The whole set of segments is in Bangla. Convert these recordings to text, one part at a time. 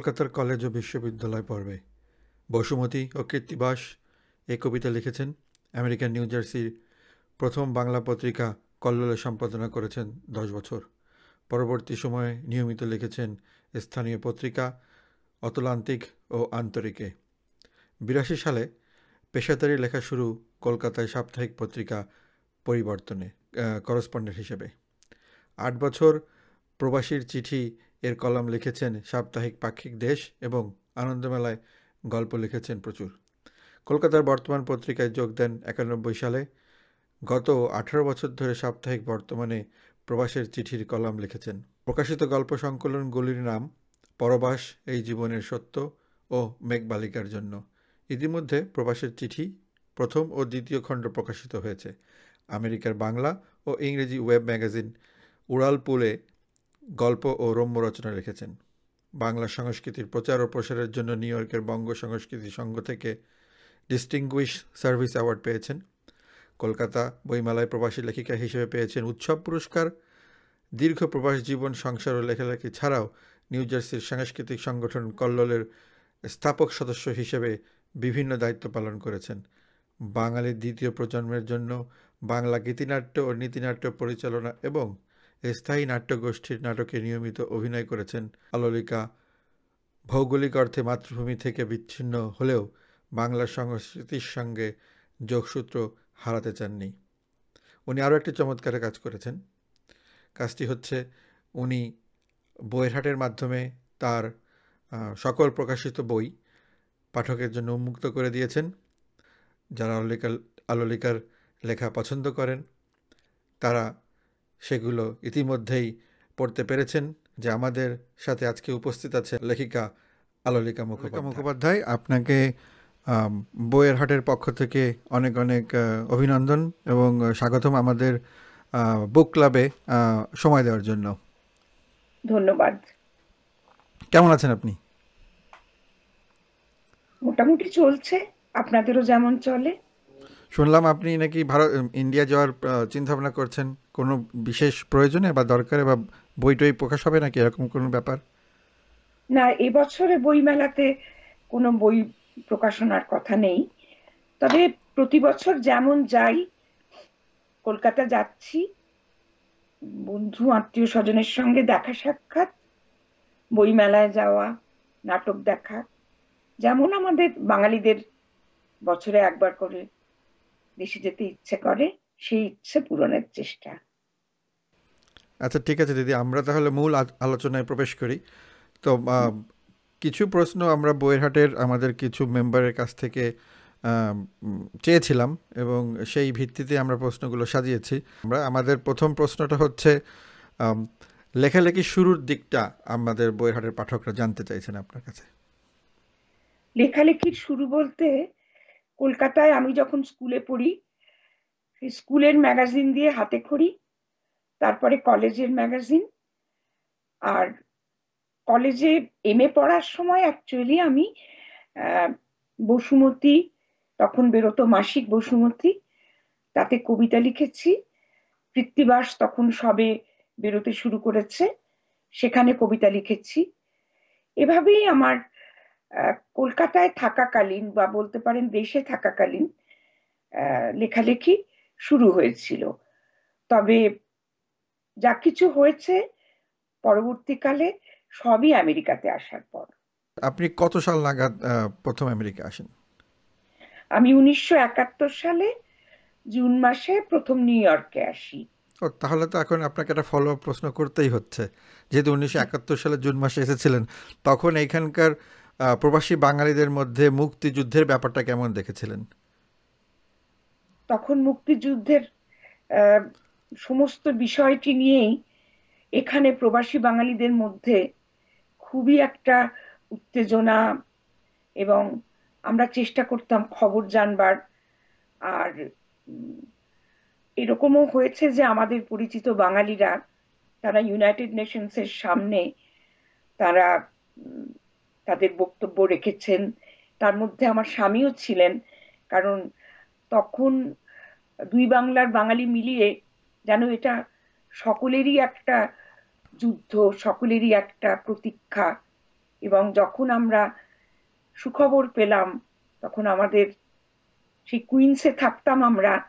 কলকাতার কলেজ ও বিশ্ববিদ্যালয় পর্বে। বসুমতী ও কীর্তিবাস এই কবিতা লিখেছেন আমেরিকান নিউ জার্সির প্রথম বাংলা পত্রিকা কল্লোলে সম্পাদনা করেছেন দশ বছর। পরবর্তী সময়ে নিয়মিত লিখেছেন স্থানীয় পত্রিকা অতলান্তিক ও আন্তরিকে। বিরাশি সালে পেশাদারি লেখা শুরু কলকাতায় সাপ্তাহিক পত্রিকা পরিবর্তনে করসপন্ডেন্ট হিসেবে। আট বছর প্রবাসীর চিঠি এর কলাম লিখেছেন সাপ্তাহিক পাক্ষিক দেশ এবং আনন্দমেলায় গল্প লিখেছেন প্রচুর। কলকাতার বর্তমান পত্রিকায় যোগ দেন একানব্বই সালে। গত আঠারো বছর ধরে সাপ্তাহিক বর্তমানে প্রবাসের চিঠির কলাম লিখেছেন। প্রকাশিত গল্প সংকলনগুলির নাম, পরবাস, এই জীবনের সত্য ও মেঘবালিকার জন্য। ইতিমধ্যে প্রবাসের চিঠি প্রথম ও দ্বিতীয় খণ্ড প্রকাশিত হয়েছে। আমেরিকার বাংলা ও ইংরেজি ওয়েব ম্যাগাজিন উড়ালপুলে গল্প ও রম্য রচনা রেখেছেন। বাংলা সংস্কৃতির প্রচার ও প্রসারের জন্য নিউ ইয়র্কের বঙ্গ সংস্কৃতি সংঘ থেকে ডিস্টিংগুইশ সার্ভিস অ্যাওয়ার্ড পেয়েছেন। কলকাতা বইমেলায় প্রবাসী লেখিকা হিসেবে পেয়েছেন উৎসব পুরস্কার। দীর্ঘ প্রবাস জীবন, সংসার ও লেখালেখি ছাড়াও নিউ জার্সির সাংস্কৃতিক সংগঠন কল্লোলের স্থাপক সদস্য হিসেবে বিভিন্ন দায়িত্ব পালন করেছেন। বাঙালির দ্বিতীয় প্রজন্মের জন্য বাংলা গীতিনাট্য ও নীতিনাট্য পরিচালনা এবং স্থায়ী নাট্যগোষ্ঠীর নাটকে নিয়মিত অভিনয় করেছেন আলোলিকা। ভৌগোলিক অর্থে মাতৃভূমি থেকে বিচ্ছিন্ন হলেও বাংলা সংস্কৃতির সঙ্গে যোগসূত্র হারাতে চাননি। উনি আরও একটি চমৎকার কাজ করেছেন। কাজটি হচ্ছে, উনি বইয়েরহাটের মাধ্যমে তার সকল প্রকাশিত বই পাঠকের জন্য উন্মুক্ত করে দিয়েছেন, যারা আলোলিকার আলোলিকার লেখা পছন্দ করেন। তারা সেগুলো ইতিমধ্যেই পড়তে পেরেছেন যে আমাদের সাথে আজকে উপস্থিত আছে লেখিকা আলোলিকা মুখোপাধ্যায়। মুখোপাধ্যায় আপনাকে বইয়ের হাটের পক্ষ থেকে অনেক অনেক অভিনন্দন এবং স্বাগতম আমাদের বুক ক্লাবে সময় দেওয়ার জন্য। ধন্যবাদ। কেমন আছেন আপনি? মোটামুটি চলছে আপনাদেরও যেমন চলে। শুনলাম আপনি নাকি ভারত ইন্ডিয়া যাওয়ার চিন্তা ভাবনা করছেন। কোনো বিশেষ প্রয়োজনে বা দরকারে বা বই টই প্রকাশ হবে নাকি এরকম কোনো ব্যাপার? না এবছরে বই মেলাতে কোনো বই প্রকাশনার কথা নেই। তবে প্রতি বছর যেমন যাই, কলকাতা যাচ্ছি, বন্ধু, আত্মীয় স্বজনের সঙ্গে দেখা সাক্ষাৎ বই মেলায় যাওয়া, নাটক দেখা, যেমন আমাদের বাঙালিদের বছরে একবার করে দেশে যেতে ইচ্ছে করে, সেই ইচ্ছে পূরণের চেষ্টা। আচ্ছা ঠিক আছে দিদি, আমরা তাহলে মূল আলোচনায় প্রবেশ করি। তো কিছু প্রশ্ন আমরা বইয়েরহাটের আমাদের কিছু মেম্বারের কাছ থেকে চেয়েছিলাম এবং সেই ভিত্তিতে আমরা প্রশ্নগুলো সাজিয়েছি। আমরা, আমাদের প্রথম প্রশ্নটা হচ্ছে লেখালেখি শুরুর দিকটা আমাদের বইয়েরহাটের পাঠকরা জানতে চাইছেন আপনার কাছে। লেখালেখির শুরু বলতে, কলকাতায় আমি যখন স্কুলে পড়ি স্কুলের ম্যাগাজিন দিয়ে হাতে খড়ি তারপরে কলেজের ম্যাগাজিন। আর কলেজে এম এ পড়ার সময় অ্যাকচুয়ালি আমি বসুমতী, তখন বেরোতো মাসিক বসুমতী, তাতে কবিতা লিখেছি। কৃত্তিবাস তখন সবে বেরোতে শুরু করেছে, সেখানে কবিতা লিখেছি। এভাবেই আমার কলকাতায় থাকাকালীন বা বলতে পারেন দেশে থাকাকালীন লেখালেখি শুরু হয়েছিল। তবে যা কিছু হয়েছে পরবর্তীকালে সবই আমেরিকাতে আসার পর। আপনি কত সাল নাগাদ প্রথম আমেরিকা আসেন? আমি উনিশশো একাত্তর সালে জুন মাসে প্রথম নিউ ইয়র্কে আসি। ও তাহলে তো এখন আপনাকে একটা ফলো আপ প্রশ্ন করতেই হচ্ছে। যেহেতু উনিশশো একাত্তর সালে জুন মাসে এসেছিলেন তখন এইখানকার প্রবাসী বাঙালিদের মধ্যে মুক্তিযুদ্ধের ব্যাপারটা কেমন দেখেছিলেন? তখন মুক্তিযুদ্ধের সমস্ত বিষয়টি নিয়েই এখানে প্রবাসী বাঙালিদের মধ্যে খুবই একটা উত্তেজনা এবং আমরা চেষ্টা করতাম খবর জানবার। আর এরকমও হয়েছে যে আমাদের পরিচিত বাঙালিরা, তারা ইউনাইটেড নেশনসের সামনে তারা তাদের বক্তব্য রেখেছেন। তার মধ্যে আমার স্বামীও ছিলেন, কারণ তখন দুই বাংলার বাঙালি মিলিয়ে যেন এটা সকলেরই একটা যুদ্ধ, সকলেরই একটা প্রতীক্ষা। এবং যখন আমরা সুখবর পেলাম, তখন আমাদের সেই কুইন্সে থাকতাম আমরা,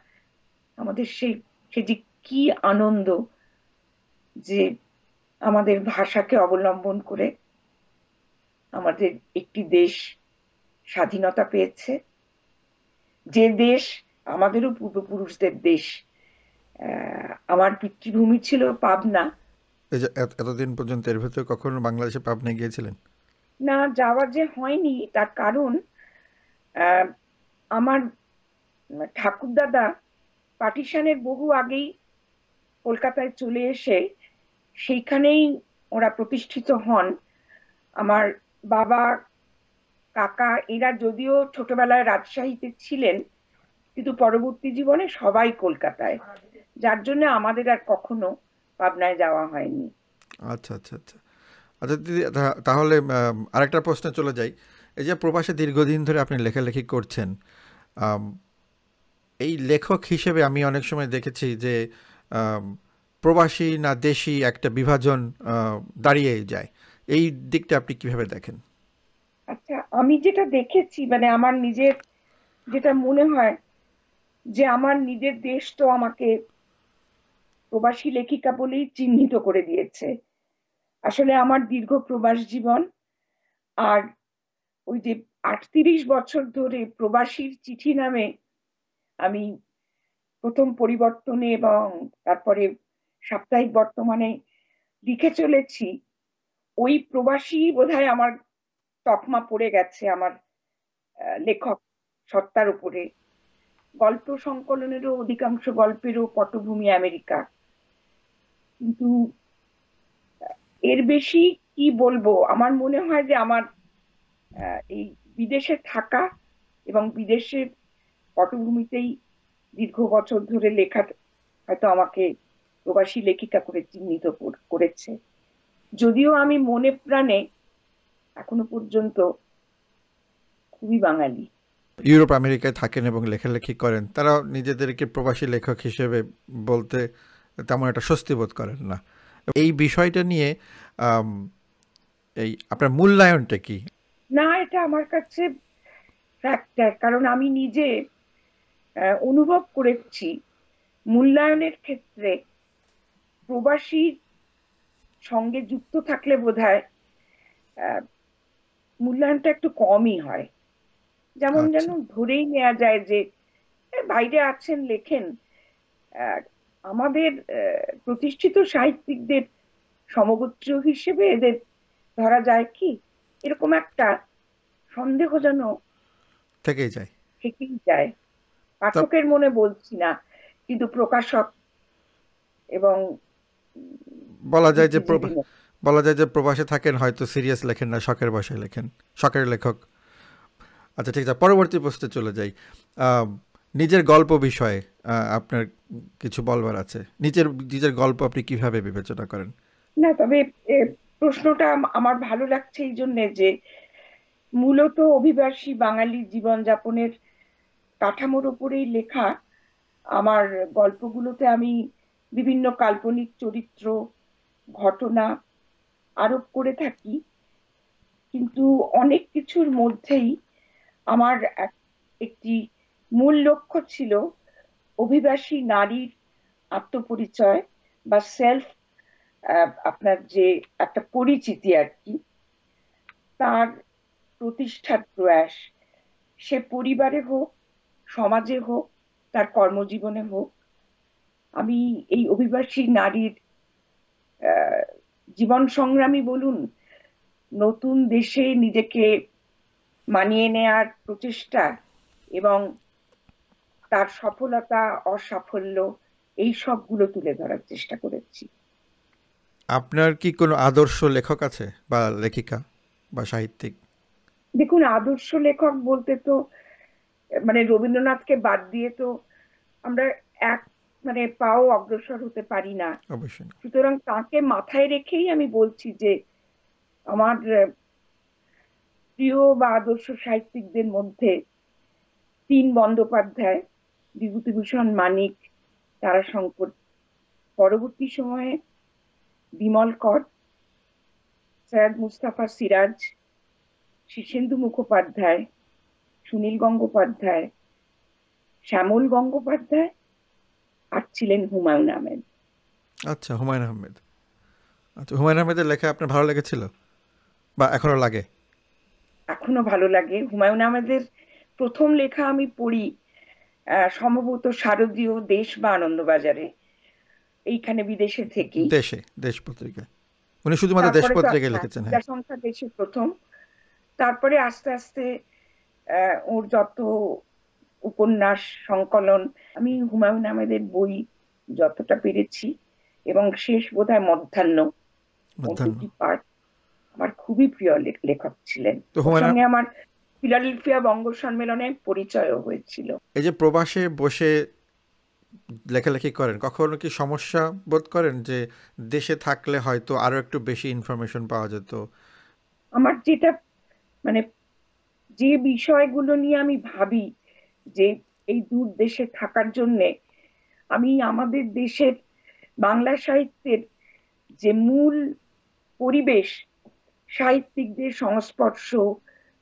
আমাদের সেই, সে যে কি আনন্দ যে আমাদের ভাষাকে অবলম্বন করে আমাদের একটি দেশ স্বাধীনতা পেয়েছে। যে দেশ আমাদেরও পূর্বপুরুষদের দেশ আমার পিতৃভূমি ছিল পাবনা। এতদিন পর্যন্ত এর ভেতরে কখনো বাংলাদেশে পাবনা গিয়েছিলেন? না যাওয়ার যে হয়নি তার কারণ আমার ঠাকুরদাদা পার্টিশনের বহু আগেই কলকাতায় চলে এসে সেইখানেই ওরা প্রতিষ্ঠিত হন। আমার বাবা কাকা এরা যদিও ছোটবেলায় রাজশাহীতে ছিলেন কিন্তু পরবর্তী জীবনে সবাই কলকাতায়। যার জন্য আমাদের আর কখনো পাবনায় যাওয়া হয়নি। আচ্ছা আচ্ছা আচ্ছা। আচ্ছা দিদি তাহলে আরেকটা প্রশ্নে চলে যাই। এই যে প্রবাসে দীর্ঘদিন ধরে আপনি লেখালেখি করছেন এই লেখক হিসেবে আমি অনেক সময় দেখেছি যে প্রবাসী না দেশি একটা বিভাজন দাঁড়িয়ে যায়। এই দিকটা আপনি কীভাবে দেখেন? আচ্ছা আমি যেটা দেখেছি মানে আমার নিজের যেটা মনে হয় যে আমার নিজের দেশ তো আমাকে প্রবাসী লেখিকা বলেই চিহ্নিত করে দিয়েছে। আসলে আমার দীর্ঘ প্রবাস জীবন আর ওই যে আটত্রিশ বছর ধরে প্রবাসীর চিঠি নামে আমি প্রথম পরিবর্তনে এবং তারপরে সাপ্তাহিক বর্তমানে লিখে চলেছি, ওই প্রবাসী বোধহয় আমার তকমা পড়ে গেছে আমার লেখক সত্তার উপরে। গল্প সংকলনেরও অধিকাংশ গল্পেরও পটভূমি আমেরিকা। কিন্তু এর বেশি কি বলব? আমার মনে হয় যে আমার এই বিদেশে থাকা এবং বিদেশের পটভূমিতেই দীর্ঘ বছর ধরে লেখা হয়তো আমাকে প্রবাসী লেখিকা করে চিহ্নিত করেছে। যদিও আমি মনে প্রাণে এখনও পর্যন্ত খুবই বাঙালি। ইউরোপ, আমেরিকায় থাকেন এবং লেখালেখি করেন। তারা নিজেদেরকে প্রবাসী লেখক হিসেবে বলতে তেমন একটা স্বস্তি বোধ করেন না। এই বিষয়টা নিয়ে এই আপনার মূল্যায়নটা কি? না এটা আমার কাছে ফ্যাক্টর কারণ আমি নিজে অনুভব করেছি মূল্যায়নের ক্ষেত্রে প্রবাসী সঙ্গে যুক্ত থাকলে বোধ হয় মূল্যায়নটা একটু কমই হয়। যেমন যেন আচ্ছা। ধরেই নেওয়া যায় যে বাইরে আছেন লেখেন আমাদের প্রতিষ্ঠিত সাহিত্যিকদের সমগোত্র হিসেবে এদের ধরা যায় কি? এরকম একটা সন্দেহ যেন থেকেই যায়। থেকেই যায়। পাঠকের মনে বলছি না কিন্তু প্রকাশক এবং বলা যায় যে বলা যায় যে প্রবাসে থাকেন হয়তো সিরিয়াস লেখেন না শখের বসে লেখেন শখের লেখক। আচ্ছা ঠিক আছে পরবর্তী প্রশ্নে চলে যাই। নিজের গল্প বিষয়ে আপনার কিছু বলবার আছে। নিজের নিজের গল্প আপনি কীভাবে বিবেচনা করেন? না, তবে প্রশ্নটা আমার ভালো লাগছে এই জন্যে যে, মূলত অভিবাসী বাঙালি জীবনযাপনের কাঠামোর উপরেই লেখা আমার গল্পগুলোতে আমি বিভিন্ন কাল্পনিক চরিত্র, ঘটনা আরোপ করে থাকি। কিন্তু অনেক কিছুর মধ্যেই আমার একটি মূল লক্ষ্য ছিল অভিবাসী নারীর আত্মপরিচয় বা সেলফ আপনার যে একটা পরিচিতি আর কি, তার প্রতিষ্ঠার প্রয়াস। সে পরিবারে হোক, সমাজে হোক, তার কর্মজীবনে হোক, আমি এই অভিবাসী নারীর জীবন সংগ্রামী বলুন, নতুন দেশে নিজেকে মানিয়ে নেয়ার প্রচেষ্টা এবং তার সফলতা অসাফল্য এই সবগুলো তুলে ধরার চেষ্টা করেছি। আপনার কি কোনো আদর্শ লেখক আছে বা লেখিকা বা সাহিত্যিক? দেখুন আদর্শ লেখক বলতে তো মানে রবীন্দ্রনাথকে বাদ দিয়ে তো আমরা এক মানে পাও অগ্রসর হতে পারি না। সুতরাং তাকে মাথায় রেখেই আমি বলছি যে আমার প্রিয় বা আদর্শ সাহিত্যিকদের মধ্যে তিন বন্দ্যোপাধ্যায় বিভূতিভূষণ মানিক তারাশঙ্কর পরবর্তী সময়ে বিমল কর সৈয়দ মুস্তাফা সিরাজ শীর্ষেন্দু মুখোপাধ্যায় সুনীল গঙ্গোপাধ্যায় শ্যামল গঙ্গোপাধ্যায় আর ছিলেন হুমায়ুন আহমেদ। আচ্ছা হুমায়ুন আহমেদ। আচ্ছা হুমায়ুন আহমেদের লেখা আপনার ভালো লেগেছিল? বা এখনও লাগে? এখনও ভালো লাগে। হুমায়ুন আহমেদের প্রথম লেখা আমি পড়ি সম্ভবত শারদীয় দেশ বা আনন্দবাজারে এইখানে বিদেশে থেকে দেশে দেশ পত্রিকা। উনি শুধুমাত্র দেশ পত্রিকায় লিখেছেন হ্যাঁ। সংখ্যা দেশে প্রথম। তারপরে আস্তে আস্তে ওর যত উপন্যাস সংকলন আমি হুমায়ুন আহমেদের বই যতটা পেরেছি এবং শেষ বোধহয় মধ্যাহ্ন পার্ট আমার খুবই প্রিয় লেখক ছিলেন। সঙ্গে আমার ফিলাডেলফিয়া বঙ্গ সম্মেলনে পরিচয়ও হয়েছিল। এই যে প্রবাসে বসে লেখালেখি করেন কখনো কি সমস্যা বোধ করেন যে দেশে থাকলে হয়তো আরও একটু বেশি ইনফরমেশন পাওয়া যেত? আমার যেটা মানে যে বিষয়গুলো নিয়ে আমি ভাবি যে এই দূর দেশে থাকার জন্যে আমি আমাদের দেশের বাংলা সাহিত্যের যে মূল পরিবেশ সাহিত্যিকদের সংস্পর্শ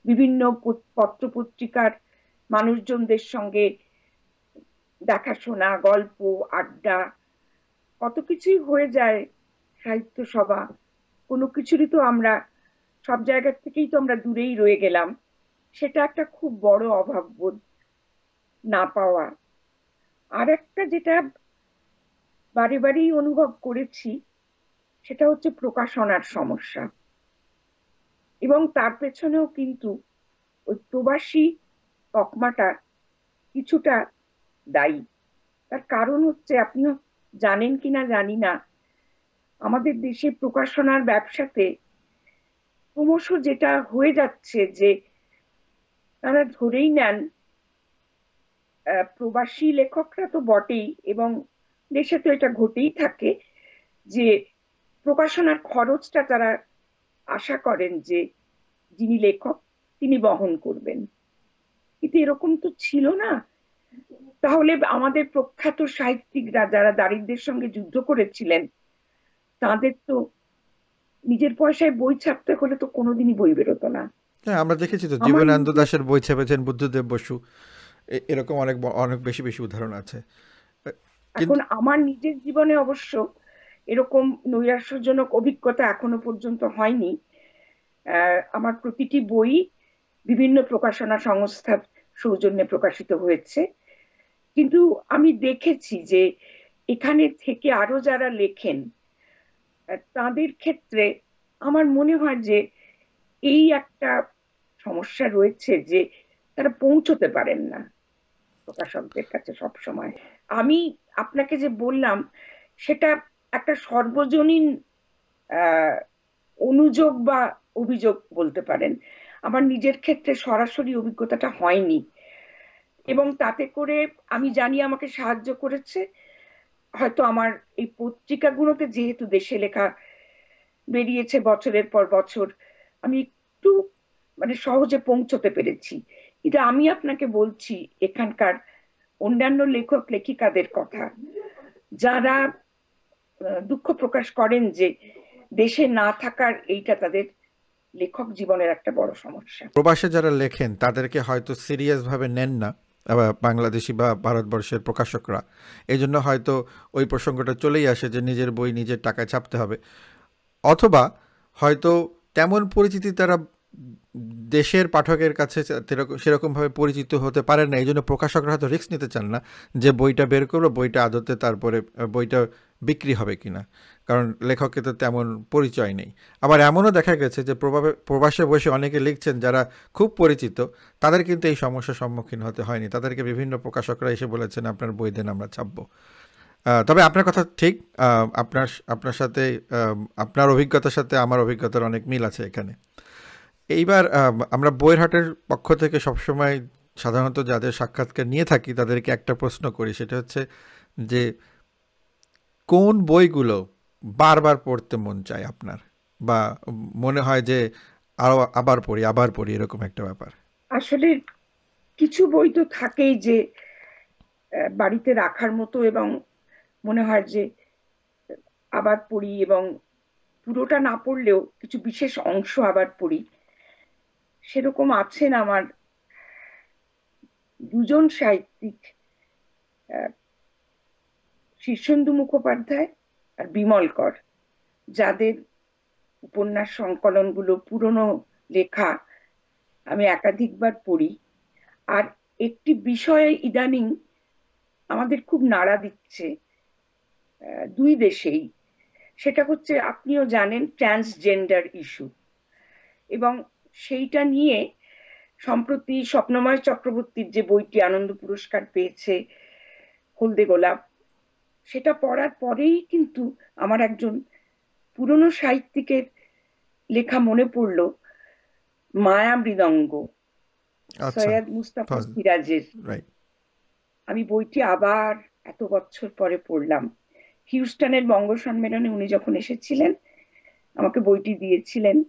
বিভিন্ন পত্র পত্রিকার মানুষজনদের সঙ্গে দেখাশোনা, গল্প, আড্ডা, কত কিছুই হয়ে যায় সাহিত্য সভা। কোনো কিছুরই তো আমরা, সব জায়গার থেকেই তো আমরা দূরেই রয়ে গেলাম। সেটা একটা খুব বড় অভাব বোধ না পাওয়া। আর একটা যেটা বারে বারেই অনুভব করেছি, সেটা হচ্ছে প্রকাশনার সমস্যা। এবং তার পেছনেও কিন্তু ওই প্রবাসী তকমাটা কিছুটা দায়ী। তার কারণ হচ্ছে, আপনিও জানেন কিনা জানি না, আমাদের দেশে প্রকাশনার ব্যবসাতে ক্রমশ যেটা হয়ে যাচ্ছে যে তারা ধরেই নেন প্রবাসী লেখকরা তো বটেই এবং দেশে তো এটা ঘটেই থাকে যে প্রকাশনার খরচটা তারা আশা করেন যে যিনি লেখক তিনি বহন করবেন। কিন্তু এরকম তো ছিল না। তাহলে আমাদের প্রখ্যাত সাহিত্যিকরা যারা দারিদ্রের সঙ্গে যুদ্ধ করেছিলেন তাদের তো নিজের পয়সায় বই ছাপতে হলে তো কোনোদিনই বই বেরোতো না। হ্যাঁ আমরা দেখেছি তো জীবনানন্দ দাসের বই ছাপেছেন বুদ্ধদেব বসু। এরকম অনেক অনেক বেশি বেশি উদাহরণ আছে। এখন আমার নিজের জীবনে অবশ্য এরকম নৈরাশ্যজনক অভিজ্ঞতা এখনও পর্যন্ত হয়নি। আমার প্রতিটি বই বিভিন্ন প্রকাশনা সংস্থার সৌজন্যে প্রকাশিত হয়েছে। কিন্তু আমি দেখেছি যে এখানে থেকে আরও যারা লেখেন, তাদের ক্ষেত্রে আমার মনে হয় যে এই একটা সমস্যা রয়েছে যে তারা পৌঁছতে পারেন না প্রকাশকদের কাছে সব সময় আমি আপনাকে যে বললাম, সেটা একটা সর্বজনীন অনুযোগ বা অভিযোগ বলতে পারেন। আমার নিজের ক্ষেত্রে সরাসরি অভিজ্ঞতাটা হয়নি। এবং তাতে করে আমি জানি আমাকে সাহায্য করেছে। হয়তো আমার এই পত্রিকাগুলোতে যেহেতু দেশে লেখা বেরিয়েছে বছরের পর বছর, আমি একটু মানে সহজে পৌঁছতে পেরেছি। কিন্তু আমি আপনাকে বলছি, এখানকার অন্যান্য লেখক, লেখিকাদের কথা, যারা দুঃখ প্রকাশ করেন যে দেশে না থাকার এইটা তাদের লেখক জীবনের একটা বড় সমস্যা। প্রবাসে যারা লেখেন, তাদেরকে হয়তো সিরিয়াস ভাবে নেন না বাংলাদেশি বা ভারতবর্ষের প্রকাশকরা। এই জন্য হয়তো ওই প্রসঙ্গটা চলেই আসে যে নিজের বই নিজের টাকায় ছাপতে হবে। অথবা হয়তো তেমন পরিচিতি তারা দেশের পাঠকের কাছে সেরকমভাবে পরিচিত হতে পারে না। এই জন্য প্রকাশকরা হয়তো রিস্ক নিতে চান না যে বইটা বের করব বইটা আদতে তারপরে, বইটা বিক্রি হবে কিনা? কারণ লেখকের তো তেমন পরিচয় নেই। আবার এমনও দেখা গেছে যে প্রভাবে, প্রবাসে বসে অনেকে লিখছেন যারা খুব পরিচিত, তাদের কিন্তু এই সমস্যার সম্মুখীন হতে হয়নি। তাদেরকে বিভিন্ন প্রকাশকরা এসে বলেছেন, আপনার বই দেন, আমরা ছাপবো। তবে আপনার কথা ঠিক আপনার আপনার সাথে আপনার অভিজ্ঞতার সাথে আমার অভিজ্ঞতার অনেক মিল আছে এখানে। এইবার আমরা বইয়ের হাটের পক্ষ থেকে সবসময় সাধারণত যাদের সাক্ষাৎকার নিয়ে থাকি, তাদেরকে একটা প্রশ্ন করি, সেটা হচ্ছে যে কোন বইগুলো বারবার পড়তে মন চায় আপনার? বা মনে হয় যে আরও আবার পড়ি আবার পড়ি, এরকম একটা ব্যাপার? আসলে কিছু বই তো থাকেই যে বাড়িতে রাখার মতো এবং মনে হয় যে, আবার পড়ি এবং পুরোটা না পড়লেও কিছু বিশেষ অংশ আবার পড়ি। সেরকম আছেন আমার দুজন সাহিত্যিক শীর্ষেন্দু মুখোপাধ্যায় আর বিমল কর, যাদের উপন্যাস সংকলনগুলো পুরনো লেখা আমি একাধিকবার পড়ি। আর একটি বিষয়ে ইদানিং আমাদের খুব নাড়া দিচ্ছে দুই দেশেই। সেটা হচ্ছে আপনিও জানেন ট্রান্সজেন্ডার ইস্যু এবং সেইটা নিয়ে সম্প্রতি স্বপ্নময় চক্রবর্তীর যে বইটি আনন্দ পুরস্কার পেয়েছে, হলদে গোলাপ সেটা পড়ার পরেই কিন্তু আমার একজন পুরনো সাহিত্যিকের লেখা মনে পড়ল মায়া মৃদঙ্গ আচ্ছা, সৈয়দ মুস্তাফা সিরাজের। আমি বইটি আবার এত বছর পরে পড়লাম। হিউস্টনের বঙ্গ সম্মেলনে উনি যখন এসেছিলেন আমাকে বইটি দিয়েছিলেন।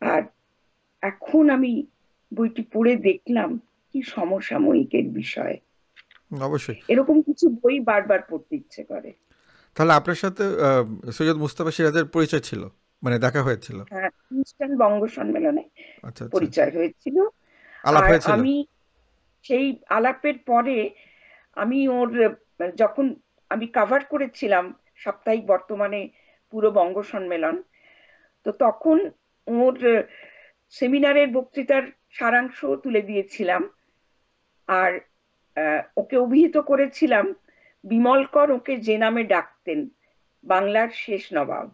আর এখন আমি বইটি পড়ে দেখলাম কি সমসাময়িকের বিষয়। অবশ্যই। এরকম কিছু বই বারবার পড়তে ইচ্ছে করে। তাহলে আপনার সাথে সৈয়দ মুস্তাফা সিরাজের পরিচয় ছিল? মানে দেখা হয়েছিল? হ্যাঁ হিউস্টন বঙ্গ সম্মেলনে আচ্ছা, আচ্ছা। পরিচয় হয়েছিল। আলাপ হয়েছিল? আমি সেই আলাপের পরে আমি ওর যখন আমি কাভার করেছিলাম সাপ্তাহিক বর্তমানে পুরো বঙ্গ সম্মেলন তো তখন ওর সেমিনারের বক্তৃতার সারাংশ তুলে দিয়েছিলাম। আর ওকে অভিহিত করেছিলাম বিমলকর ওকে যে নামে ডাকতেন, বাংলার শেষ নবাব।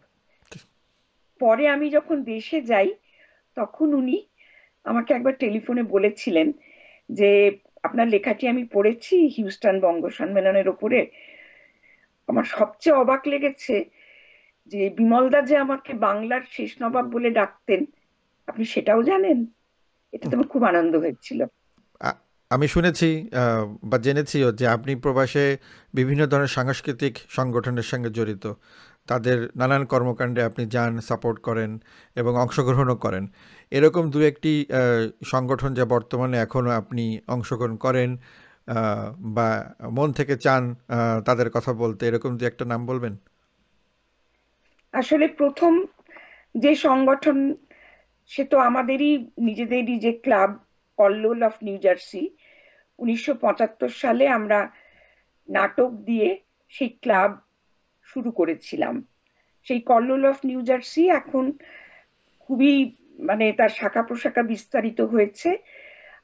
পরে আমি যখন দেশে যাই, তখন উনি আমাকে একবার টেলিফোনে বলেছিলেন যে, আপনার লেখাটি আমি পড়েছি হিউস্টন বঙ্গ সম্মেলনের ওপরে। আমার সবচেয়ে অবাক লেগেছে যে, বিমলদা যে আমাকে বাংলার শেষ নবাব বলে ডাকতেন, আপনি সেটাও জানেন? এটা তো খুব আনন্দ হয়েছিল। আমি শুনেছি বা জেনেছিও যে আপনি প্রবাসে বিভিন্ন ধরনের সাংস্কৃতিক সংগঠনের সঙ্গে জড়িত। তাদের নানান কর্মকাণ্ডে আপনি যান, সাপোর্ট করেন এবং অংশগ্রহণও করেন। এরকম দু একটি সংগঠন যা বর্তমানে এখনও আপনি অংশগ্রহণ করেন বা মন থেকে চান তাদের কথা বলতে, এরকম দু একটা নাম বলবেন? আসলে প্রথম যে সংগঠন, সে তো আমাদেরই, নিজেদেরই যে club, Kallol of New Jersey উনিশশো পঁচাত্তর সালে আমরা নাটক দিয়ে সেই ক্লাব শুরু করেছিলাম। সেই কল্লোল অফ নিউ জার্সি এখন খুবই মানে তার শাখা প্রশাখা বিস্তারিত হয়েছে।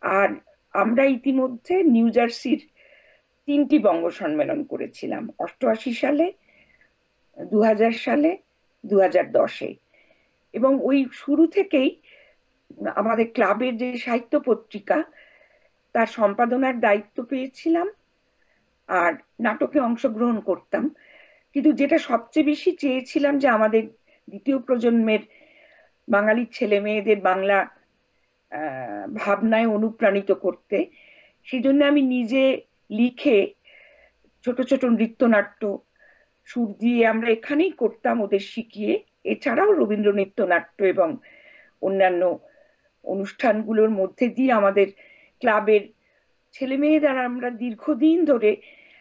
আর আমরা ইতিমধ্যে নিউ জার্সির তিনটি বঙ্গ সম্মেলন করেছিলাম, অষ্টআশি সালে দু হাজার সালে দু হাজার দশে। এবং ওই শুরু থেকেই আমাদের ক্লাবের যে সাহিত্য পত্রিকা তার সম্পাদনার দায়িত্ব পেয়েছিলাম আর নাটকে অংশগ্রহণ করতাম। কিন্তু যেটা সবচেয়ে বেশি চেয়েছিলাম যে আমাদের দ্বিতীয় প্রজন্মের বাঙালির ছেলে মেয়েদের বাংলা ভাবনায় অনুপ্রাণিত করতে সেই জন্য আমি নিজে লিখে ছোট ছোট নৃত্যনাট্য, সুর দিয়ে আমরা এখানেই করতাম ওদের শিখিয়ে। এছাড়াও রবীন্দ্র নৃত্যনাট্য এবং অন্যান্য অনুষ্ঠানগুলোর মধ্যে দিয়ে আমাদের ক্লাবের ছেলে মেয়েদের আমরা দীর্ঘদিন ধরে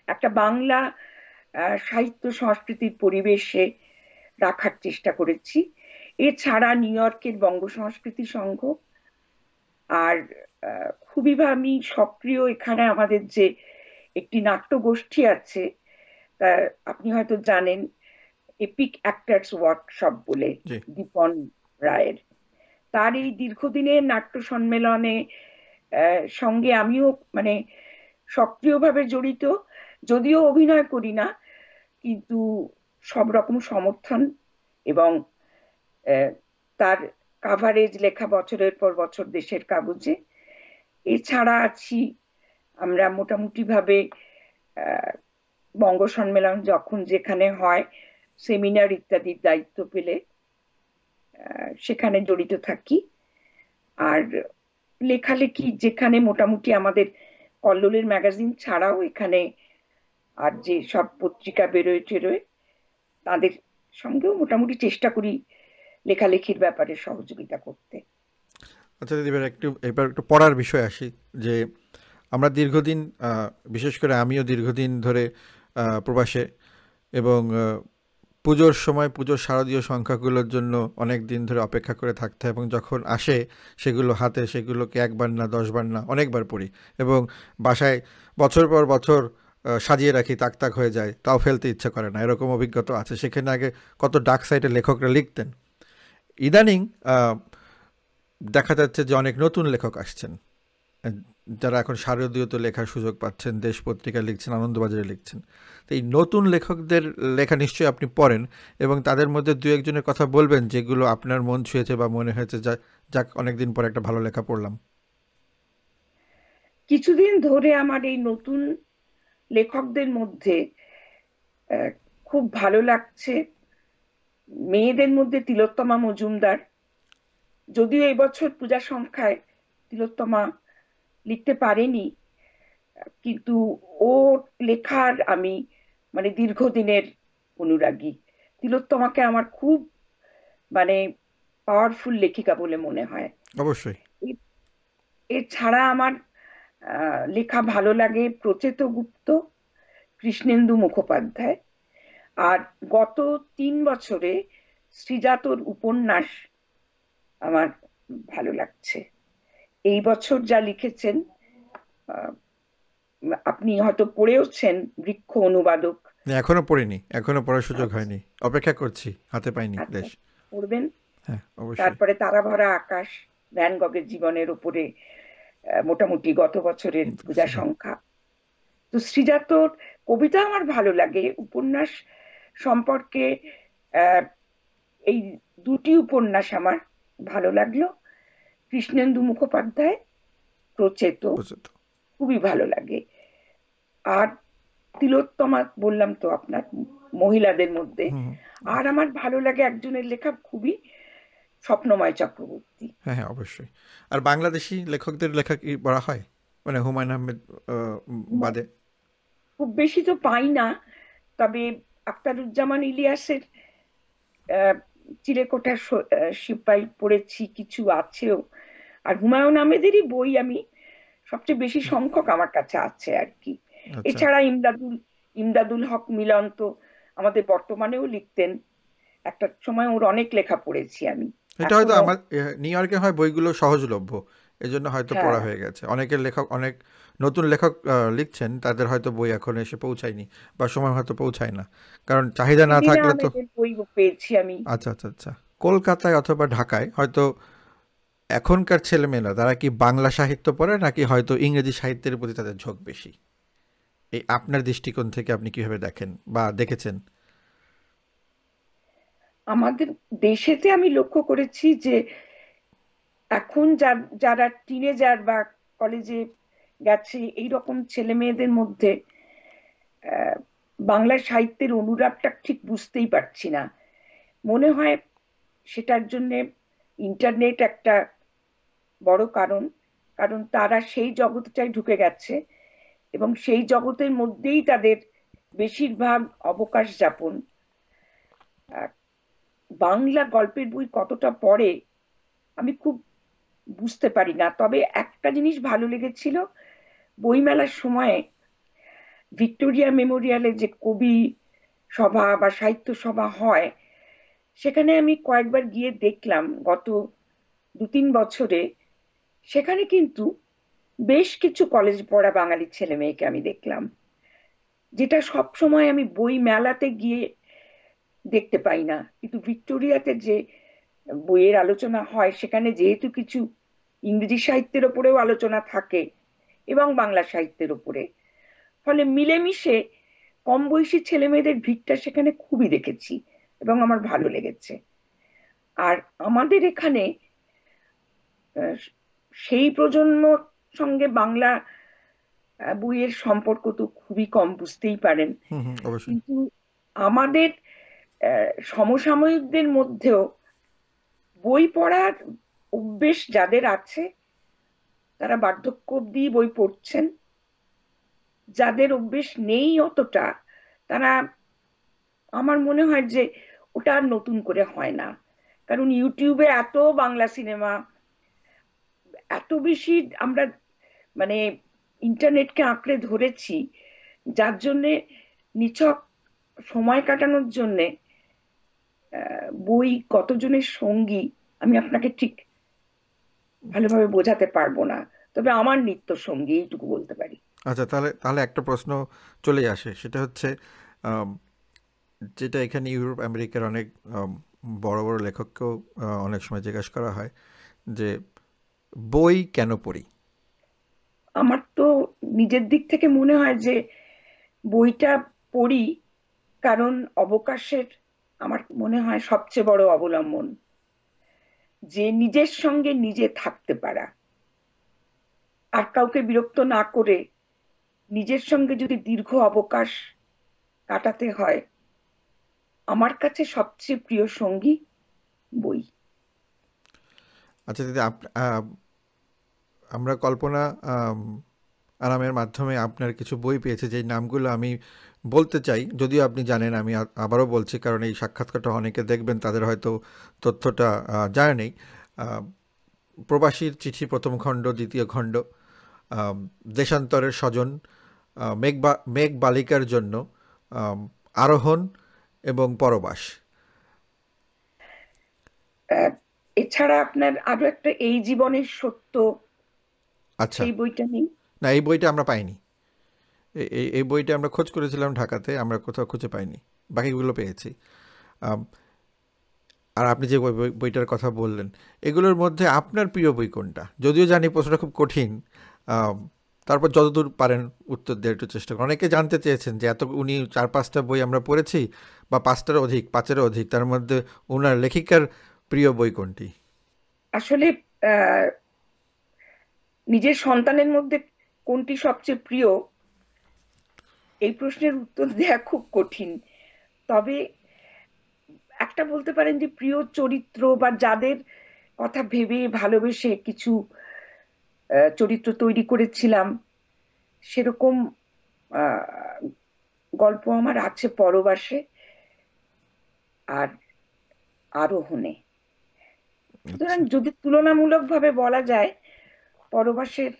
একটা বাংলা সাহিত্য সংস্কৃতির পরিবেশে রাখার চেষ্টা করেছি। এছাড়া নিউ ইয়র্কের বঙ্গ সংস্কৃতি সংঘ আর খুবই আমি সক্রিয় এখানে আমাদের যে একটি নাট্য গোষ্ঠী আছে আপনি হয়তো জানেন এপিক অ্যাক্টার্স ওয়ার্কশপ বলে দীপন রায়ের। তার এই দীর্ঘদিনের নাট্য সম্মেলনে সঙ্গে আমিও মানে সক্রিয়ভাবে জড়িত। যদিও অভিনয় করি না, কিন্তু সব রকম সমর্থন এবং তার কাভারেজ লেখা বছরের পর বছর দেশের কাগজে। এছাড়া আছি আমরা মোটামুটি ভাবে বঙ্গ সম্মেলন যখন যেখানে হয় সেমিনার ইত্যাদির দায়িত্ব পেলে সেখানে জড়িত থাকি। আর লেখালেখি যেখানে মোটামুটি আমাদের কল্লোলের ম্যাগাজিন ছাড়াও এখানে আর যে সব পত্রিকা বেরোয় টেরোয় তাদের সঙ্গেও মোটামুটি চেষ্টা করি লেখালেখির ব্যাপারে সহযোগিতা করতে। আচ্ছা দিদি, এবার একটু এবার একটু পড়ার বিষয় আসি, যে আমরা দীর্ঘদিন বিশেষ করে আমিও দীর্ঘদিন ধরে প্রবাসে এবং পুজোর সময়, পুজোর শারদীয় সংখ্যাগুলোর জন্য অনেক দিন ধরে অপেক্ষা করে থাকতে এবং যখন আসে, সেগুলো হাতে, সেগুলোকে একবার না, দশবার না, অনেকবার পড়ি এবং বাসায় বছর পর বছর সাজিয়ে রাখি, তাক তাক হয়ে যায়, তাও ফেলতে ইচ্ছা করে না। এরকম অভিজ্ঞতা আছে। সেখানে আগে কত ডাক সাইডে লেখকরা লিখতেন। ইদানিং দেখা যাচ্ছে যে অনেক নতুন লেখক আসছেন। যারা এখন শারদীয়ত লেখার সুযোগ পাচ্ছেন, দেশ পত্রিকা লিখছেন, আনন্দবাজারে লিখছেন, তো এই নতুন লেখকদের লেখা নিশ্চয়ই আপনি পড়েন এবং তাদের মধ্যে দু একজনের কথা বলবেন যেগুলো আপনার মন ছুঁয়েছে বা মনে হয়েছে, যা, যাক, অনেকদিন পর একটা ভালো লেখা পড়লাম। কিছুদিন ধরে আমার এই নতুন লেখকদের মধ্যে খুব ভালো লাগছে। মেয়েদের মধ্যে তিলোত্তমা মজুমদার, যদিও এবছর পূজা সংখ্যায় তিলোত্তমা লিখতে পারেনি। কিন্তু ও লেখার আমি মানে দীর্ঘদিনের অনুরাগী। তিলোত্তমাকে আমার খুব মানে পাওয়ারফুল লেখিকা বলে মনে হয়। অবশ্যই। এছাড়া আমার লেখা ভালো লাগে প্রচেত গুপ্ত কৃষ্ণেন্দু মুখোপাধ্যায়। আর গত তিন বছরে শ্রীজাতর উপন্যাস আমার ভালো লাগছে। এই বছর যা লিখেছেন আপনি হয়তো পড়েওছেন বৃক্ষ অনুবাদক। এখনও পড়িনি এখনও পড়ার সুযোগ। হয়নি। অপেক্ষা করছি হাতে পাইনি আচ্ছা, দেশ পড়বেন? হ্যাঁ তারপরে তারা ভরা আকাশ ভ্যান গগের জীবনের উপরে মোটামুটি গত বছরের পূজা সংখ্যা। তো শ্রীজাতর কবিতা আমার ভালো লাগে উপন্যাস সম্পর্কে এই দুটি উপন্যাস আমার ভালো লাগল। কৃষ্ণেন্দু মুখোপাধ্যায় প্রচেত। খুবই ভালো লাগে। আর তিলোত্তমা বললাম তো আপনার মহিলাদের মধ্যে। আর আমার ভালো লাগে একজনের লেখা খুবই স্বপ্নময় চক্রবর্তী। হ্যাঁ হ্যাঁ অবশ্যই। আর বাংলাদেশি লেখকদের লেখা কি পড়া হয়? মানে হুমায়ুন আহমেদ বাদে? খুব বেশি তো পাই না। তবে আক্তারুজ্জামান ইলিয়াসের চিলেকোঠা সিপাই পড়েছি কিছু আছেও। আর হুমায়ুন আহমেদেরই বই আমি সবচেয়ে বেশি সংখ্যক আমার কাছে আছে আর কি। আচ্ছা। এছাড়া ইমদাদুল ইমদাদুল হক মিলন তো আমাদের বর্তমানেও লিখতেন। একটা সময় ওর অনেক লেখা পড়েছি আমি। এটা হয়তো আমার নিউ ইয়র্কে হয় বইগুলো সহজলভ্য। এই জন্য হয়তো হ্যাঁ। পড়া হয়ে গেছে। অনেকের লেখক অনেক নতুন লেখক লিখছেন তাদের হয়তো বই এখন এসে পৌঁছায়নি বা সময় হয়তো পৌঁছায় না। কারণ চাহিদা না থাকলে তো বই পেয়েছি আমি। আচ্ছা আচ্ছা আচ্ছা। কলকাতায় অথবা ঢাকায় হয়তো এখনকার ছেলেমেয়েরা, তারা কি বাংলা সাহিত্য পড়ে, নাকি হয়তো ইংরেজি সাহিত্যের প্রতি তাদের ঝোঁক বেশি? এই আপনার দৃষ্টিকোণ থেকে আপনি কীভাবে দেখেন বা দেখেছেন? আমাদের দেশেতে আমি লক্ষ্য করেছি যে, এখন যারা টিনেজার বা কলেজে গেছে, এইরকম ছেলে মেয়েদের মধ্যে বাংলা সাহিত্যের অনুরাগটা ঠিক বুঝতেই পারছি না। মনে হয় সেটার জন্য ইন্টারনেট একটা বড় কারণ কারণ তারা সেই জগৎটাই ঢুকে গেছে এবং সেই জগতের মধ্যেই তাদের বেশিরভাগ অবকাশ যাপন। বাংলা গল্পের বই কতটা পড়ে আমি খুব বুঝতে পারি না, তবে একটা জিনিস ভালো লেগেছিল, বইমেলার সময়ে ভিক্টোরিয়া মেমোরিয়ালে যে কবি সভা বা সাহিত্য সভা হয়, সেখানে আমি কয়েকবার গিয়ে দেখলাম গত দু তিন বছরে সেখানে কিন্তু বেশ কিছু কলেজ পড়া বাঙালি ছেলে মেয়েকে আমি দেখলাম, যেটা সব সময় আমি বই মেলাতে গিয়ে দেখতে পাই না। কিন্তু ভিক্টোরিয়াতে যে বইয়ের আলোচনা হয়, সেখানে যেহেতু কিছু ইংরেজি সাহিত্যের ওপরেও আলোচনা থাকে এবং বাংলা সাহিত্যের ওপরে, ফলে মিলেমিশে কম বয়সী ছেলে মেয়েদের ভিড়টা সেখানে খুবই দেখেছি এবং আমার ভালো লেগেছে। আর আমাদের এখানে সেই প্রজন্মর সঙ্গে বাংলা বইয়ের সম্পর্ক তো খুবই কম বুঝতেই পারেন। কিন্তু আমাদের সমসাময়িকদের মধ্যেও বই পড়ার অভ্যেস যাদের আছে তারা বার্ধক্য অব্দি বই পড়ছেন। যাদের অভ্যেস নেই অতটা তারা আমার মনে হয় যে ওটা আর নতুন করে হয় না। কারণ ইউটিউবে এত বাংলা সিনেমা এত বেশি আমরা মানে ইন্টারনেটকে আঁকড়ে ধরেছি, যার জন্যে নিছক সময় কাটানোর জন্যে বই কতজনের সঙ্গী আমি আপনাকে ঠিক ভালোভাবে বোঝাতে পারব না। তবে আমার নিত্য সঙ্গী, এইটুকু বলতে পারি। আচ্ছা তাহলে তাহলে একটা প্রশ্ন চলে আসে। সেটা হচ্ছে যেটা এখানে ইউরোপ, আমেরিকার অনেক বড় বড় লেখককেও অনেক সময় জিজ্ঞাসা করা হয় যে বই কেন পড়ি? আমার তো নিজের দিক থেকে মনে হয় যে বইটা পড়ি কারণ অবকাশের আমার মনে হয় সবচেয়ে বড় অবলম্বন। যে নিজের সঙ্গে নিজে থাকতে পারা। আর কাউকে বিরক্ত না করে নিজের সঙ্গে যদি দীর্ঘ অবকাশ কাটাতে হয়, আমার কাছে সবচেয়ে প্রিয় সঙ্গী বই। আচ্ছা দিদি আমরা কল্পনা আরামের মাধ্যমে আপনার কিছু বই পেয়েছে, যেই নামগুলো আমি বলতে চাই। যদিও আপনি জানেন, আমি আবারও বলছি, কারণ এই সাক্ষাৎকারটা অনেকে দেখবেন, তাদের হয়তো তথ্যটা জানে নেই। প্রবাসীর চিঠি, প্রথম খণ্ড, দ্বিতীয় খণ্ড দেশান্তরের স্বজন মেঘ মেঘ বালিকার জন্য আরোহণ এবং পরবাস। এছাড়া আপনার আরও একটা এই জীবনের সত্য। আচ্ছা। এই বইটা নেই। না এই বইটা আমরা পাইনি। এই এই বইটা আমরা খোঁজ করেছিলাম ঢাকাতে আমরা কোথাও খুঁজে পাইনি। বাকিগুলো পেয়েছি। আর আপনি যে বইটার কথা বললেন এগুলোর মধ্যে আপনার প্রিয় বই কোনটা? যদিও জানি প্রশ্নটা খুব কঠিন তারপর যতদূর পারেন উত্তর দেওয়ার একটু চেষ্টা করেন। অনেকে জানতে চেয়েছেন যে এত উনি চার পাঁচটা বই আমরা পড়েছি বা পাঁচটার অধিক পাঁচেরও অধিক তার মধ্যে ওনার লেখিকার প্রিয় বই কোনটি? আসলে নিজের সন্তানের মধ্যে কোনটি সবচেয়ে প্রিয়? এই প্রশ্নের উত্তর দেওয়া খুব কঠিন। তবে একটা বলতে পারেন যে, প্রিয় চরিত্র বা যাদের কথা ভেবে ভালোবেসে কিছু চরিত্র তৈরি করেছিলাম, সেরকম গল্প আমার আছে পরবাসে আর আরোহণে। সুতরাং। যদি তুলনামূলকভাবে বলা যায় পরবাসের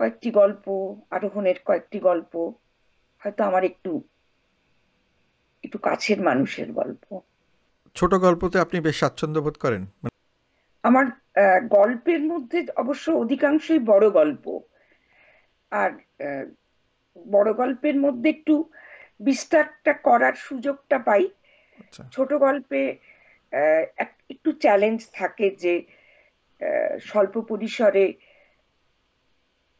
কয়েকটি গল্প আরোহণের কয়েকটি গল্প হয়তো আমার একটু একটু কাছের মানুষের গল্প ছোট গল্পতে আপনি বেশ স্বাচ্ছন্দ্য বোধ করেন আমার গল্পের মধ্যে অবশ্য অধিকাংশই বড় গল্প আর বড় গল্পের মধ্যে একটু বিস্তারটা করার সুযোগটা পাই আচ্ছা। ছোট গল্পে একটু চ্যালেঞ্জ থাকে যে স্বল্প পরিসরে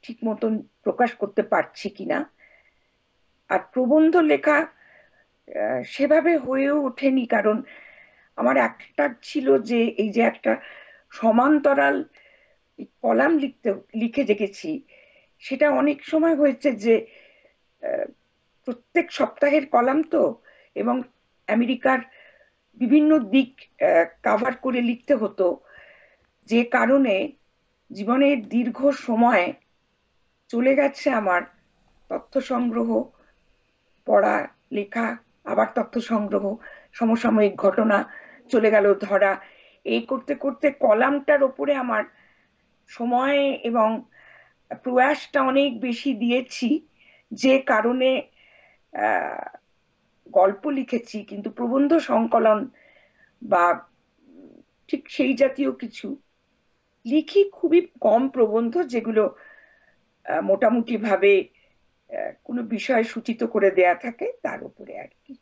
ঠিক মতন প্রকাশ করতে পারছি কিনা। আর প্রবন্ধ লেখা সেভাবে হয়েও ওঠেনি কারণ আমার একটা ছিল যে, এই যে একটা সমান্তরাল কলাম লিখতে, লিখে দেখেছি, সেটা অনেক সময় হয়েছে যে প্রত্যেক সপ্তাহের কলাম তো, এবং আমেরিকার বিভিন্ন দিক কাভার করে লিখতে হতো। যে কারণে জীবনের দীর্ঘ সময় চলে গেছে আমার তথ্য সংগ্রহ, পড়া, লেখা, আবার তথ্য সংগ্রহ, সমসাময়িক ঘটনা চলে গেল, ধরা। এই করতে করতে কলামটার ওপরে আমার সময় এবং প্রয়াসটা অনেক বেশি দিয়েছি। যে কারণে গল্প লিখেছি, কিন্তু প্রবন্ধ সংকলন বা ঠিক সেই জাতীয় কিছু লিখি খুবই কম প্রবন্ধ যেগুলো মোটামুটি ভাবে কোনো বিষয় সূচিত করে দেয়া থাকে তার উপরে আর কি।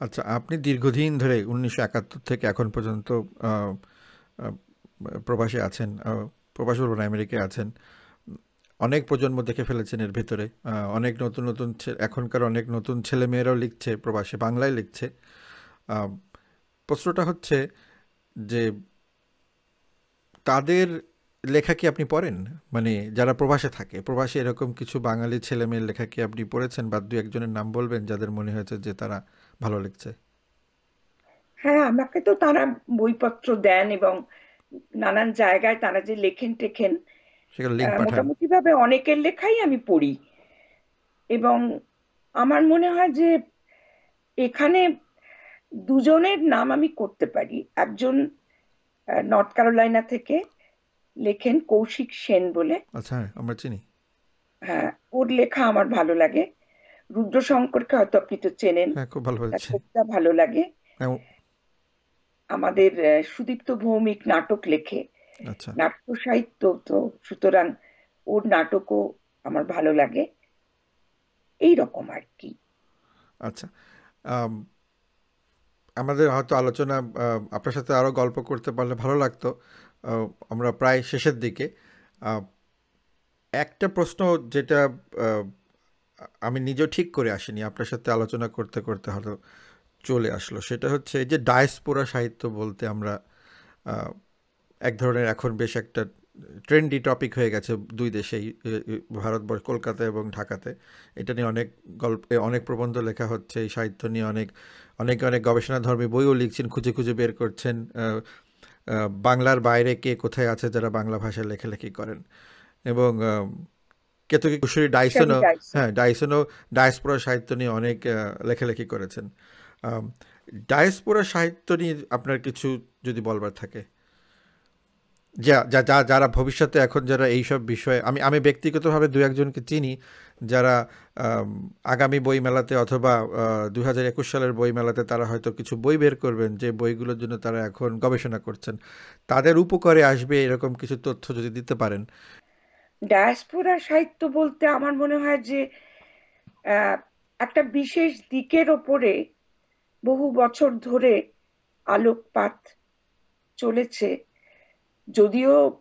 আচ্ছা আপনি দীর্ঘদিন ধরে উনিশশো একাত্তর থেকে এখন পর্যন্ত প্রবাসে আছেন প্রবাস বলব না, আমেরিকায় আছেন অনেক প্রজন্ম দেখে ফেলেছেন এর ভেতরে। অনেক নতুন নতুন এখনকার অনেক নতুন ছেলে মেয়েরাও লিখছে, প্রবাসে বাংলায় লিখছে। প্রশ্নটা হচ্ছে যে, তাদের লেখা কি আপনি পড়েন? মানে যারা প্রবাসে থাকে, প্রবাসে এরকম কিছু বাঙালি ছেলে মেয়ের লেখা কি আপনি পড়েছেন বা দু একজনের নাম বলবেন যাদের মনে হয়েছে যে তারা ভালো লিখছে? হ্যাঁ আমাকে তো তারা বইপত্র দেন এবং নানান জায়গায় তারা যে লেখেন টেখেন মোটামুটি ভাবে অনেকের লেখাই আমি পড়ি। এবং আমার মনে হয় যে এখানে দুজনের নাম আমি করতে পারি। একজন নর্থ ক্যারোলাইনা থেকে লেখেন কৌশিক সেন বলে। আচ্ছা আমরা চিনি। হ্যাঁ ওর লেখা আমার ভালো লাগে। রুদ্র শঙ্করকে হয়তো আপনি তো চেনেন। হ্যাঁ খুব ভালো ভালো লাগে। আমাদের সুদীপ্ত ভৌমিক নাটক লেখে। নাট্য সাহিত্য তো সুতরাং ওর নাটকও আমার ভালো লাগে। এই রকম আর কি। আচ্ছা আমাদের হয়তো আলোচনা আপনার সাথে আরও গল্প করতে পারলে ভালো লাগতো। আমরা প্রায় শেষের দিকে। একটা প্রশ্ন যেটা আমি নিজেও ঠিক করে আসিনি আপনার সাথে আলোচনা করতে করতে হয়তো চলে আসলো। সেটা হচ্ছে এই যে ডায়সপোরা সাহিত্য বলতে আমরা এক ধরনের এখন বেশ একটা ট্রেন্ডি টপিক হয়ে গেছে দুই দেশেই ভারতবর্ষ কলকাতা এবং ঢাকাতে। এটা নিয়ে অনেক গল্প অনেক প্রবন্ধ লেখা হচ্ছে এই সাহিত্য নিয়ে অনেক অনেকে অনেক গবেষণাধর্মী বইও লিখছেন খুঁজে খুঁজে বের করছেন। বাংলার বাইরে কে কোথায় আছে যারা বাংলা ভাষায় লেখালেখি করেন। এবং কেতকি কুশরী ডাইসনও হ্যাঁ ডাইসনও ডায়াসপোরা সাহিত্য নিয়ে অনেক লেখালেখি করেছেন। ডায়াসপোরা সাহিত্য নিয়ে আপনার কিছু যদি বলবার থাকে। যা যা যারা ভবিষ্যতে এখন যারা এইসব বিষয়ে, আমি আমি ব্যক্তিগতভাবে দু একজনকে চিনি, যারা আগামী বইমেলাতে অথবা দু হাজার একুশ সালের বইমেলাতে তারা হয়তো কিছু বই বের করবেন, যে বইগুলোর জন্য তারা এখন গবেষণা করছেন। তাদের উপকারে আসবে এরকম কিছু তথ্য যদি দিতে পারেন। ডায়াসপোরা সাহিত্য বলতে আমার মনে হয় যে একটা বিশেষ দিকের ওপরে বহু বছর ধরে আলোকপাত চলেছে। যদিও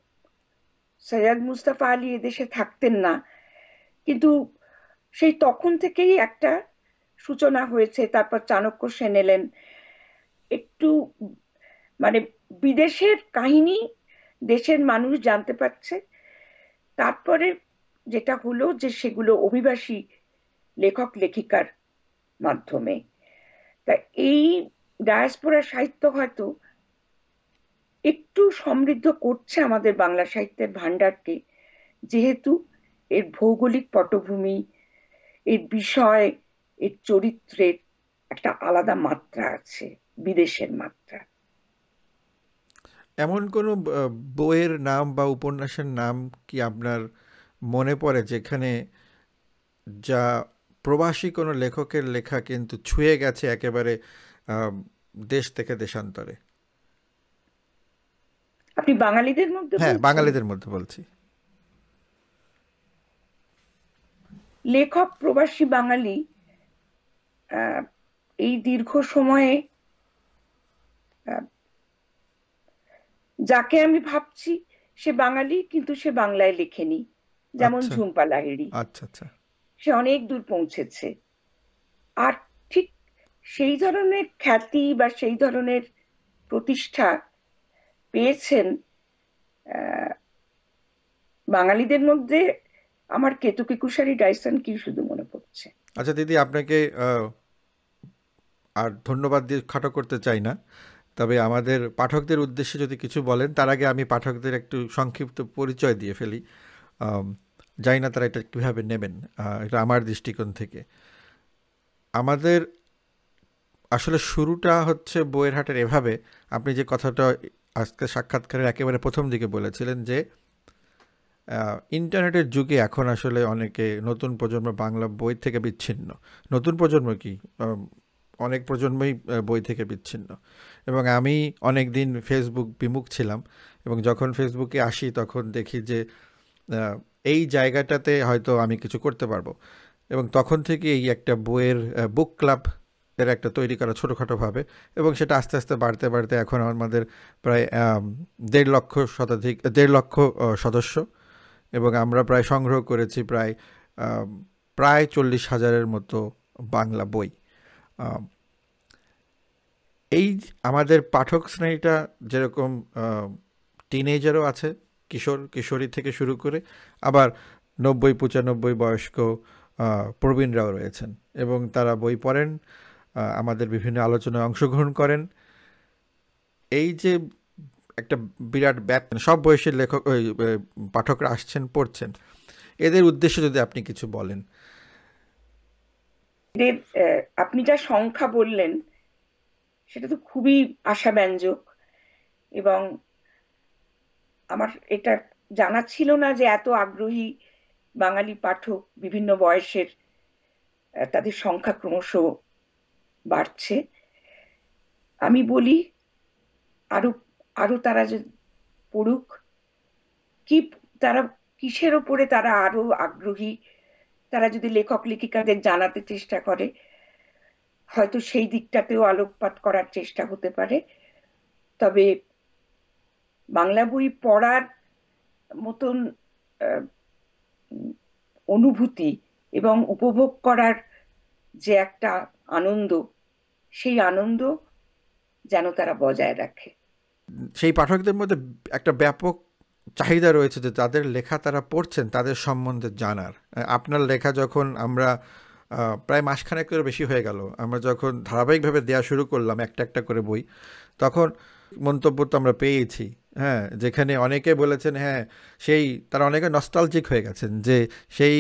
সৈয়দ মুস্তাফা আলী এদেশে থাকতেন না, কিন্তু সেই তখন থেকেই একটা সূচনা হয়েছে, তারপর চাণক্য সেন এলেন। একটু মানে বিদেশের কাহিনী দেশের মানুষ জানতে পারছে। তারপরে যেটা হলো যে সেগুলো অভিবাসী লেখক, লেখিকার মাধ্যমে। তা এই ডায়াসপোরা সাহিত্য হয়তো একটু সমৃদ্ধ করছে আমাদের বাংলা সাহিত্যের ভান্ডারকে যেহেতু এর ভৌগোলিক পটভূমি, এর বিষয়, এর চরিত্রের একটা আলাদা মাত্রা আছে, বিদেশের মাত্রা। এমন কোনো বইয়ের নাম বা উপন্যাসের নাম কি আপনার মনে পড়ে যেখানে যা প্রবাসী কোনো লেখকের লেখা কিন্তু ছুঁয়ে গেছে একেবারে দেশ থেকে দেশান্তরে? আপনি বাঙালিদের মধ্যে হ্যাঁ বাঙালিদের মধ্যে বলছি। লেখক প্রবাসী বাঙালি এই দীর্ঘ সময়ে যাকে আমি ভাবছি সে বাঙালি কিন্তু সে বাংলায় লেখেনি। যেমন আচ্ছা। ঝুম্পা লাহিড়ি। আচ্ছা আচ্ছা। সে অনেক দূর পৌঁছেছে। আর ঠিক সেই ধরনের খ্যাতি বা সেই ধরনের প্রতিষ্ঠা পেয়েছেন বাঙালিদের মধ্যে আমার কেতুকি কুশারি ডাইসন কি শুধু মনে পড়ছে? আচ্ছা দিদি, আপনাকে আর ধন্যবাদ দিয়ে খাটো করতে চাই না, তবে আমাদের পাঠকদের উদ্দেশ্যে যদি কিছু বলেন, তার আগে আমি পাঠকদের একটু সংক্ষিপ্ত পরিচয় দিয়ে ফেলি। জানি না তারা এটা কীভাবে নেবেন এটা আমার দৃষ্টিকোণ থেকে। আমাদের আসলে শুরুটা হচ্ছে বইয়ের হাটের এভাবে, আপনি যে কথাটা আজকে সাক্ষাৎকারের একেবারে প্রথম দিকে বলেছিলেন যে ইন্টারনেটের যুগে এখন আসলে অনেকে নতুন প্রজন্ম বাংলা বই থেকে বিচ্ছিন্ন। নতুন প্রজন্ম কি? অনেক প্রজন্মই বই থেকে বিচ্ছিন্ন। এবং আমি অনেক দিন ফেসবুক বিমুখ ছিলাম এবং যখন ফেসবুকে আসি তখন দেখি যে এই জায়গাটাতে হয়তো আমি কিছু করতে পারব। এবং তখন থেকে এই একটা বইয়ের বুক ক্লাব এর একটা তৈরি করা ছোটোখাটোভাবে এবং সেটা আস্তে আস্তে বাড়তে বাড়তে এখন আমাদের প্রায় দেড় লক্ষ শতাধিক, দেড় লক্ষ সদস্য এবং আমরা প্রায় সংগ্রহ করেছি প্রায় প্রায় চল্লিশ হাজারের মতো বাংলা বই। এই আমাদের পাঠক শ্রেণীটা যেরকম টিনেজারও আছে, কিশোর, কিশোরী থেকে শুরু করে আবার নব্বই, পঁচানব্বই বয়স্ক প্রবীণরাও রয়েছেন এবং তারা বই পড়েন। আমাদের বিভিন্ন আলোচনায় অংশগ্রহণ করেন। এই যে একটা বিরাট ব্যাপ, সব বয়সের লেখক পাঠকরা আসছেন, পড়ছেন, এদের উদ্দেশ্যে যদি আপনি কিছু বলেন। আপনি যা সংখ্যা বললেন, সেটা তো খুবই আশাব্যঞ্জক এবং আমার এটা জানা ছিল না যে এত আগ্রহী বাঙালি পাঠক বিভিন্ন বয়সের তাদের সংখ্যা ক্রমশ বাড়ছে। আমি বলি, আরও আরও তারা যে পড়ুক, কি তারা কিসের ওপরে তারা আরও আগ্রহী? তারা যদি লেখক লেখিকাদের জানাতে চেষ্টা করে, হয়তো সেই দিকটাতেও আলোকপাত করার চেষ্টা হতে পারে। তবে বাংলা বই পড়ার মতন অনুভূতি এবং উপভোগ করার যে একটা আনন্দ, সেই আনন্দ যেন তারা বজায় রাখে। সেই পাঠকদের মধ্যে একটা ব্যাপক চাহিদা রয়েছে যে তাদের লেখা তারা পড়ছেন, তাদের সম্বন্ধে জানার। আপনার লেখা যখন আমরা প্রায় মাসখানেকেরও বেশি হয়ে গেল, আমরা যখন ধারাবাহিকভাবে দেওয়া শুরু করলাম, একটা একটা করে বই, তখন মন্তব্য তো আমরা পেয়েছি হ্যাঁ যেখানে অনেকে বলেছেন হ্যাঁ সেই তারা অনেকে নস্টালজিক হয়ে গেছেন যে সেই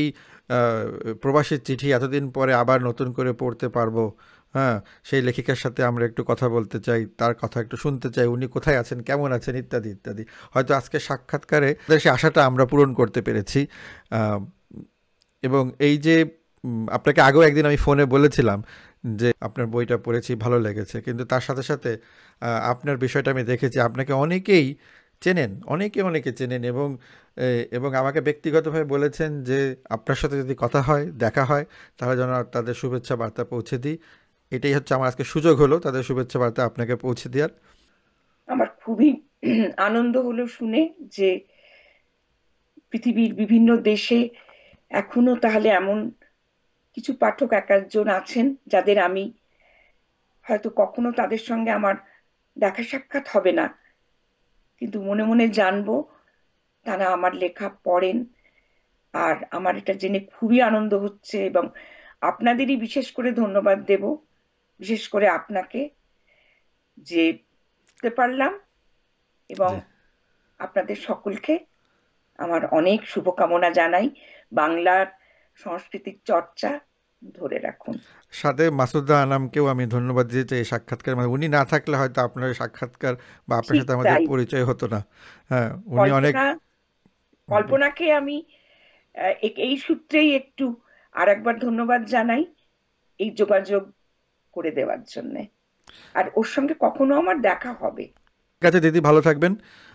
প্রবাসীর চিঠি এতদিন পরে আবার নতুন করে পড়তে পারব। হ্যাঁ সেই লেখিকার সাথে আমরা একটু কথা বলতে চাই, তার কথা একটু শুনতে চাই, উনি কোথায় আছেন, কেমন আছেন, ইত্যাদি ইত্যাদি। হয়তো আজকে সাক্ষাৎকারে সে আশাটা আমরা পূরণ করতে পেরেছি। এবং এই যে আপনাকে আগেও একদিন আমি ফোনে বলেছিলাম যে, আপনার বইটা পড়েছি, ভালো লেগেছে। কিন্তু তার সাথে সাথে আপনার বিষয়টা আমি দেখেছি। আপনাকে অনেকেই চেনেন, অনেকে অনেকে চেনেন এবং এবং আমাকে ব্যক্তিগতভাবে বলেছেন যে আপনার সাথে যদি কথা হয়, দেখা হয়, তাহলে যেন তাদের শুভেচ্ছা বার্তা পৌঁছে দিই। এটাই হচ্ছে আমার আজকে সুযোগ হলো তাদের শুভেচ্ছা বার্তা আপনাকে পৌঁছে দেওয়ার। আমার খুবই আনন্দ হলো শুনে যে পৃথিবীর বিভিন্ন দেশে এখনও তাহলে এমন কিছু পাঠক এক একজন আছেন যাদের আমি হয়তো কখনো তাদের সঙ্গে আমার দেখা সাক্ষাৎ হবে না। কিন্তু মনে মনে জানব তারা আমার লেখা পড়েন। আর আমার এটা জেনে খুবই আনন্দ হচ্ছে এবং আপনাদেরই বিশেষ করে ধন্যবাদ দেব। বিশেষ করে আপনাকে যে পারলাম এবং আপনাদের সকলকে আমার অনেক শুভকামনা জানাই। বাংলার সংস্কৃতির চর্চা ধরে রাখুন। সাথে মাসুদা আনামকেও আমি ধন্যবাদ দিতে এই সাক্ষাৎকার মানে উনি না থাকলে হয়তো আপনার সাক্ষাৎকার বা আপনার সাথে আমাদের পরিচয় হতো না। হ্যাঁ উনি অনেক কল্পনাকে আমি এই সূত্রেই একটু আর একবার ধন্যবাদ জানাই এই যোগাযোগ করে দেওয়ার জন্য। আর ওর সঙ্গে কখনো আমার দেখা হবে। ঠিক আছে দিদি ভালো থাকবেন।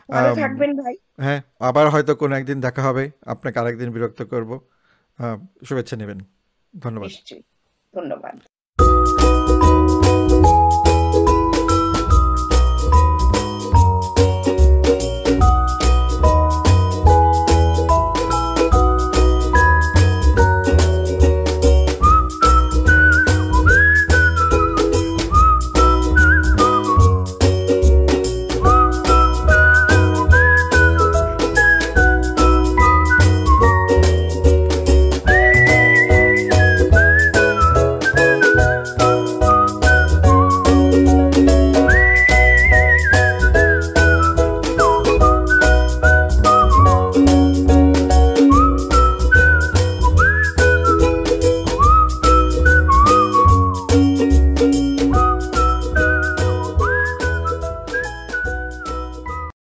ভালো থাকবেন ভাই। হ্যাঁ আবার হয়তো কোনো একদিন দেখা হবে। আপনাকে আরেকদিন বিরক্ত করব। শুভেচ্ছা নেবেন। ধন্যবাদ। ধন্যবাদ।